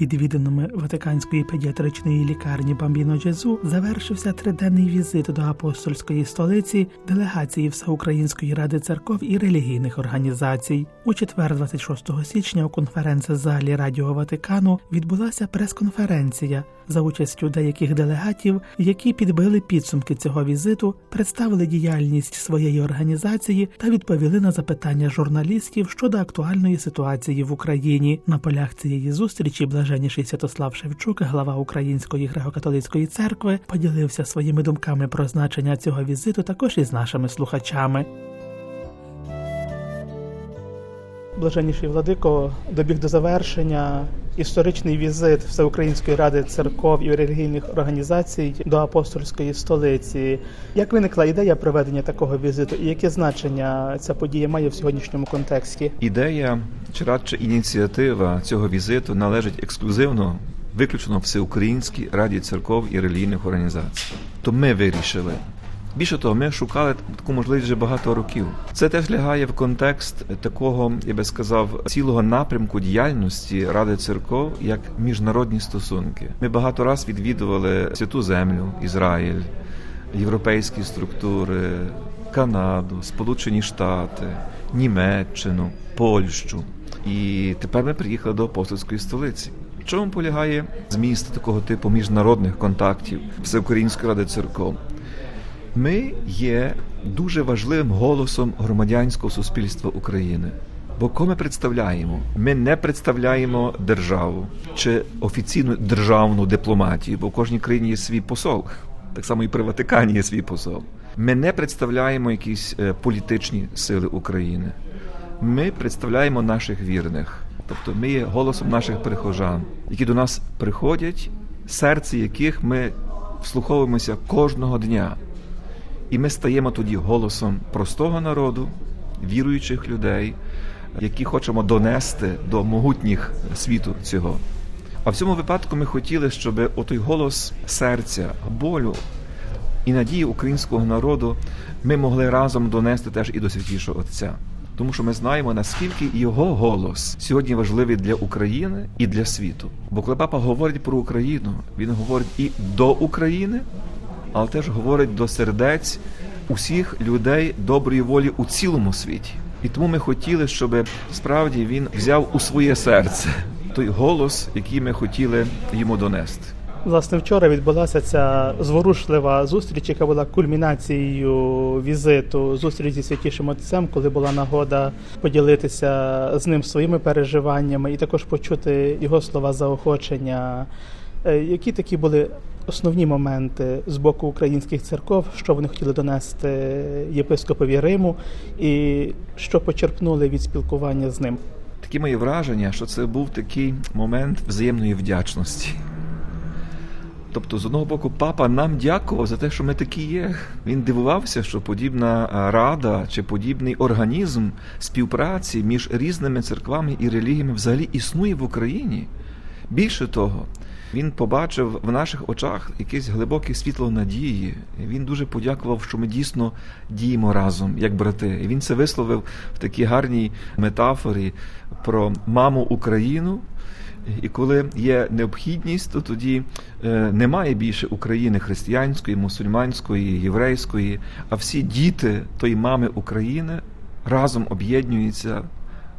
відвідинами Ватиканської педіатричної лікарні Бамбіно Джезу завершився триденний візит до апостольської столиці делегації Всеукраїнської ради церков і релігійних організацій. У четвер, 26 січня, у конференц-залі Радіо Ватикану відбулася прес-конференція за участю деяких делегатів, які підбили підсумки цього візиту, представили діяльність своєї організації та відповіли на запитання журналістів щодо актуальної ситуації в Україні. На полях цієї зустрічі блаженніший Святослав Шевчук, глава Української греко-католицької церкви, поділився своїми думками про значення цього візиту також із нашими слухачами. Блаженніший владико добіг до завершення історичний візит Всеукраїнської ради церков і релігійних організацій до апостольської столиці. Як виникла ідея проведення такого візиту, і яке значення ця подія має в сьогоднішньому контексті? Ідея чи радше ініціатива цього візиту належить ексклюзивно виключно Всеукраїнській раді церков і релігійних організацій. То ми вирішили. Більше того, ми шукали таку можливість вже багато років. Це теж лягає в контекст такого, я би сказав, цілого напрямку діяльності Ради церков як міжнародні стосунки. Ми багато раз відвідували святу землю, Ізраїль, європейські структури, Канаду, Сполучені Штати, Німеччину, Польщу. І тепер ми приїхали до апостольської столиці. В чому полягає зміст такого типу міжнародних контактів Всеукраїнської ради церков? Ми є дуже важливим голосом громадянського суспільства України. Бо кого ми представляємо? Ми не представляємо державу чи офіційну державну дипломатію, бо в кожній країні є свій посол. Так само і при Ватикані є свій посол. Ми не представляємо якісь політичні сили України. Ми представляємо наших вірних, тобто ми є голосом наших прихожан, які до нас приходять, серце яких ми вслуховуємося кожного дня. І ми стаємо тоді голосом простого народу, віруючих людей, які хочемо донести до могутніх світу цього. А в цьому випадку ми хотіли, щоб отой голос серця, болю і надії українського народу ми могли разом донести теж і до святішого Отця. Тому що ми знаємо, наскільки його голос сьогодні важливий для України і для світу. Бо коли папа говорить про Україну, він говорить і до України але теж говорить до сердець усіх людей доброї волі у цілому світі. І тому ми хотіли, щоб справді він взяв у своє серце той голос, який ми хотіли йому донести. Власне, вчора відбулася ця зворушлива зустріч, яка була кульмінацією візиту зустріч зі святішим отцем, коли була нагода поділитися з ним своїми переживаннями і також почути його слова заохочення. Які такі були основні моменти з боку українських церков, що вони хотіли донести єпископові Риму, і що почерпнули від спілкування з ним? Такі мої враження, що це був такий момент взаємної вдячності. Тобто, з одного боку, папа нам дякував за те, що ми такі є. Він дивувався, що подібна рада чи подібний організм співпраці між різними церквами і релігіями взагалі існує в Україні. Більше того, він побачив в наших очах якесь глибоке світло надії. Він дуже подякував, що ми дійсно діємо разом, як брати. І Він це висловив в такій гарній метафорі про маму Україну. І коли є необхідність, то тоді немає більше України християнської, мусульманської, єврейської, а всі діти тої мами України разом об'єднуються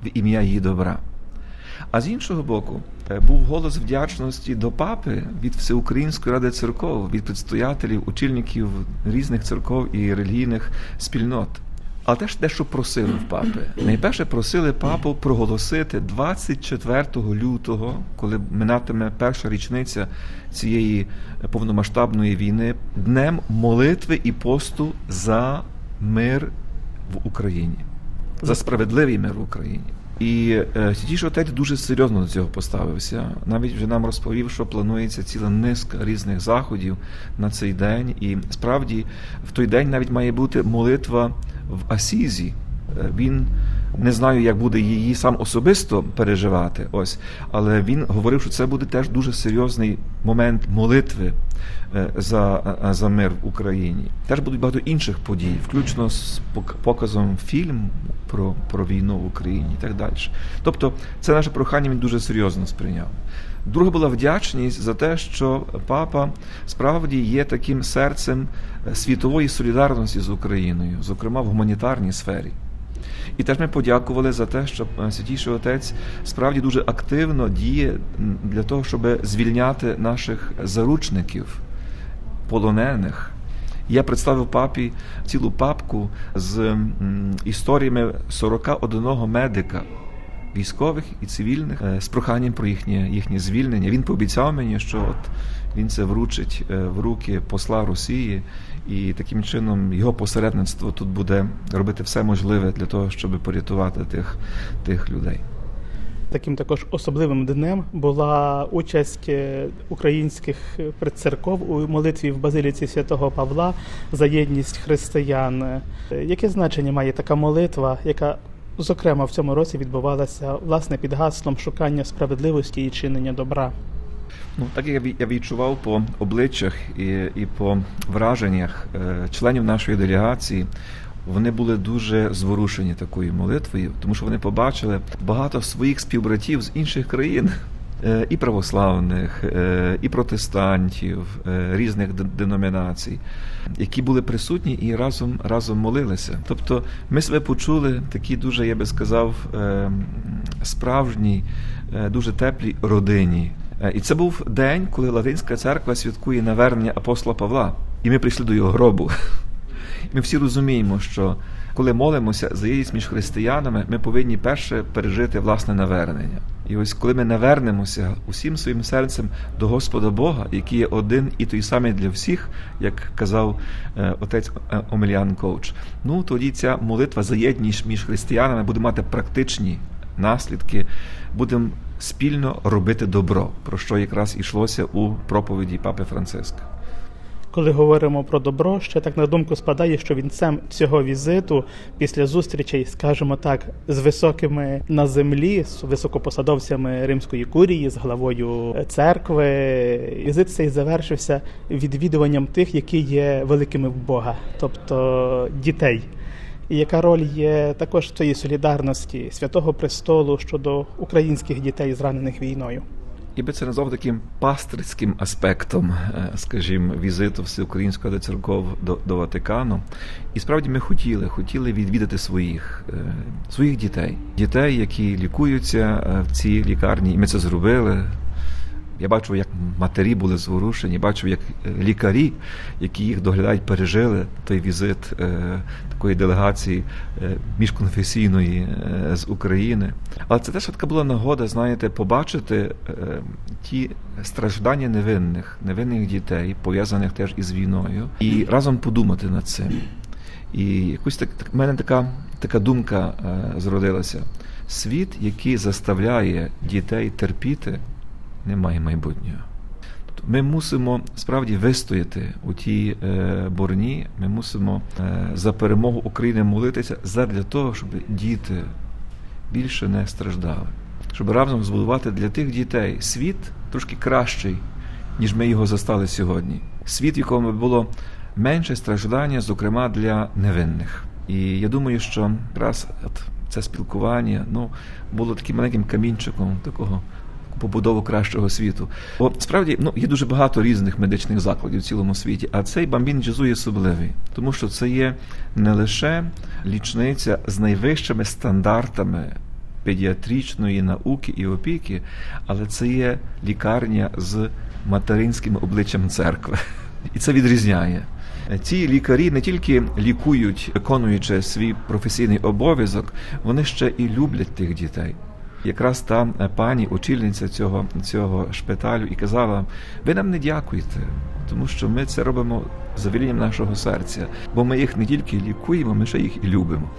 в ім'я її добра. А з іншого боку, був голос вдячності до папи від Всеукраїнської ради церков, від предстоятелів, очільників різних церков і релігійних спільнот. Але теж дещо просили в папи. Найперше просили папу проголосити 24 лютого, коли минатиме перша річниця цієї повномасштабної війни, днем молитви і посту за мир в Україні, за справедливий мир в Україні. І Сітіш Отець дуже серйозно до цього поставився. Навіть вже нам розповів, що планується ціла низка різних заходів на цей день. І справді в той день навіть має бути молитва в Асізі. Він не знаю, як буде її сам особисто переживати. Ось, але він говорив, що це буде теж дуже серйозний момент молитви за за мир в Україні. Теж будуть багато інших подій, включно з показом фільму про, про війну в Україні і так далі. Тобто, це наше прохання він дуже серйозно сприйняв. Друга була вдячність за те, що папа справді є таким серцем світової солідарності з Україною, зокрема в гуманітарній сфері. І теж ми подякували за те, що святійший отець справді дуже активно діє для того, щоб звільняти наших заручників, полонених. Я представив папі цілу папку з історіями 41 медика. Військових і цивільних з проханням про їхнє їхнє звільнення. Він пообіцяв мені, що от він це вручить в руки посла Росії, і таким чином його посередництво тут буде робити все можливе для того, щоб порятувати тих, тих людей. Таким також особливим днем була участь українських предцерков у молитві в базиліці святого Павла за єдність християн. Яке значення має така молитва, яка зокрема в цьому році відбувалася власне під гаслом шукання справедливості і чинення добра? Ну, так як я відчував по обличчях і і по враженнях членів нашої делегації, вони були дуже зворушені такою молитвою, тому що вони побачили багато своїх співбратів з інших країн. І православних, і протестантів різних деномінацій, які були присутні і разом разом молилися. Тобто ми себе почули такі дуже, я би сказав, справжній, дуже теплій родині. І це був день, коли Латинська церква святкує навернення апостола Павла, і ми прийшли до його гробу. Ми всі розуміємо, що коли молимося за єдність між християнами, ми повинні перше пережити власне навернення. І ось коли ми навернемося усім своїм серцем до Господа Бога, який є один і той самий для всіх, як казав отець Омельян Коуч, ну тоді ця молитва за єдність між християнами буде мати практичні наслідки, будемо спільно робити добро, про що якраз ішлося у проповіді Папи Франциска. Коли говоримо про добро, ще так на думку спадає, що вінцем цього візиту після зустрічей, скажімо так, з високими на землі, з високопосадовцями римської курії, з главою церкви, візит цей завершився відвідуванням тих, які є великими в Бога, тобто дітей. І яка роль є також цієї солідарності святого престолу щодо українських дітей, зранених війною? Я би це назвав таким пастирським аспектом, скажімо, візиту всеукраїнського церков до, до Ватикану. І справді ми хотіли, хотіли відвідати своїх своїх дітей, дітей, які лікуються в цій лікарні, і ми це зробили. Я бачу, як матері були зворушені, бачу, як лікарі, які їх доглядають, пережили той візит е, такої делегації е, міжконфесійної е, з України. Але це теж така була нагода, знаєте, побачити ті страждання невинних, невинних дітей, пов'язаних теж із війною, і разом подумати над цим. І якось так, так в мене така, така думка зродилася: світ, який заставляє дітей терпіти немає майбутнього. Тобто ми мусимо справді вистояти у тій е, борні. Ми мусимо е, за перемогу України молитися задля того, щоб діти більше не страждали, щоб разом збудувати для тих дітей світ трошки кращий, ніж ми його застали сьогодні. Світ, в якому було менше страждання, зокрема для невинних. І я думаю, що якраз це спілкування ну, було таким маленьким камінчиком такого побудову кращого світу. Бо справді ну є дуже багато різних медичних закладів в цілому світі, а цей бамбін Джезу є особливий, тому що це є не лише лічниця з найвищими стандартами. Педіатричної науки і опіки, але це є лікарня з материнським обличчям церкви, і це відрізняє. Ці лікарі не тільки лікують, виконуючи свій професійний обов'язок, вони ще і люблять тих дітей. Якраз та пані, очільниця цього цього шпиталю, і казала: ви нам не дякуєте, тому що ми це робимо за велінням нашого серця, бо ми їх не тільки лікуємо, ми ще їх і любимо.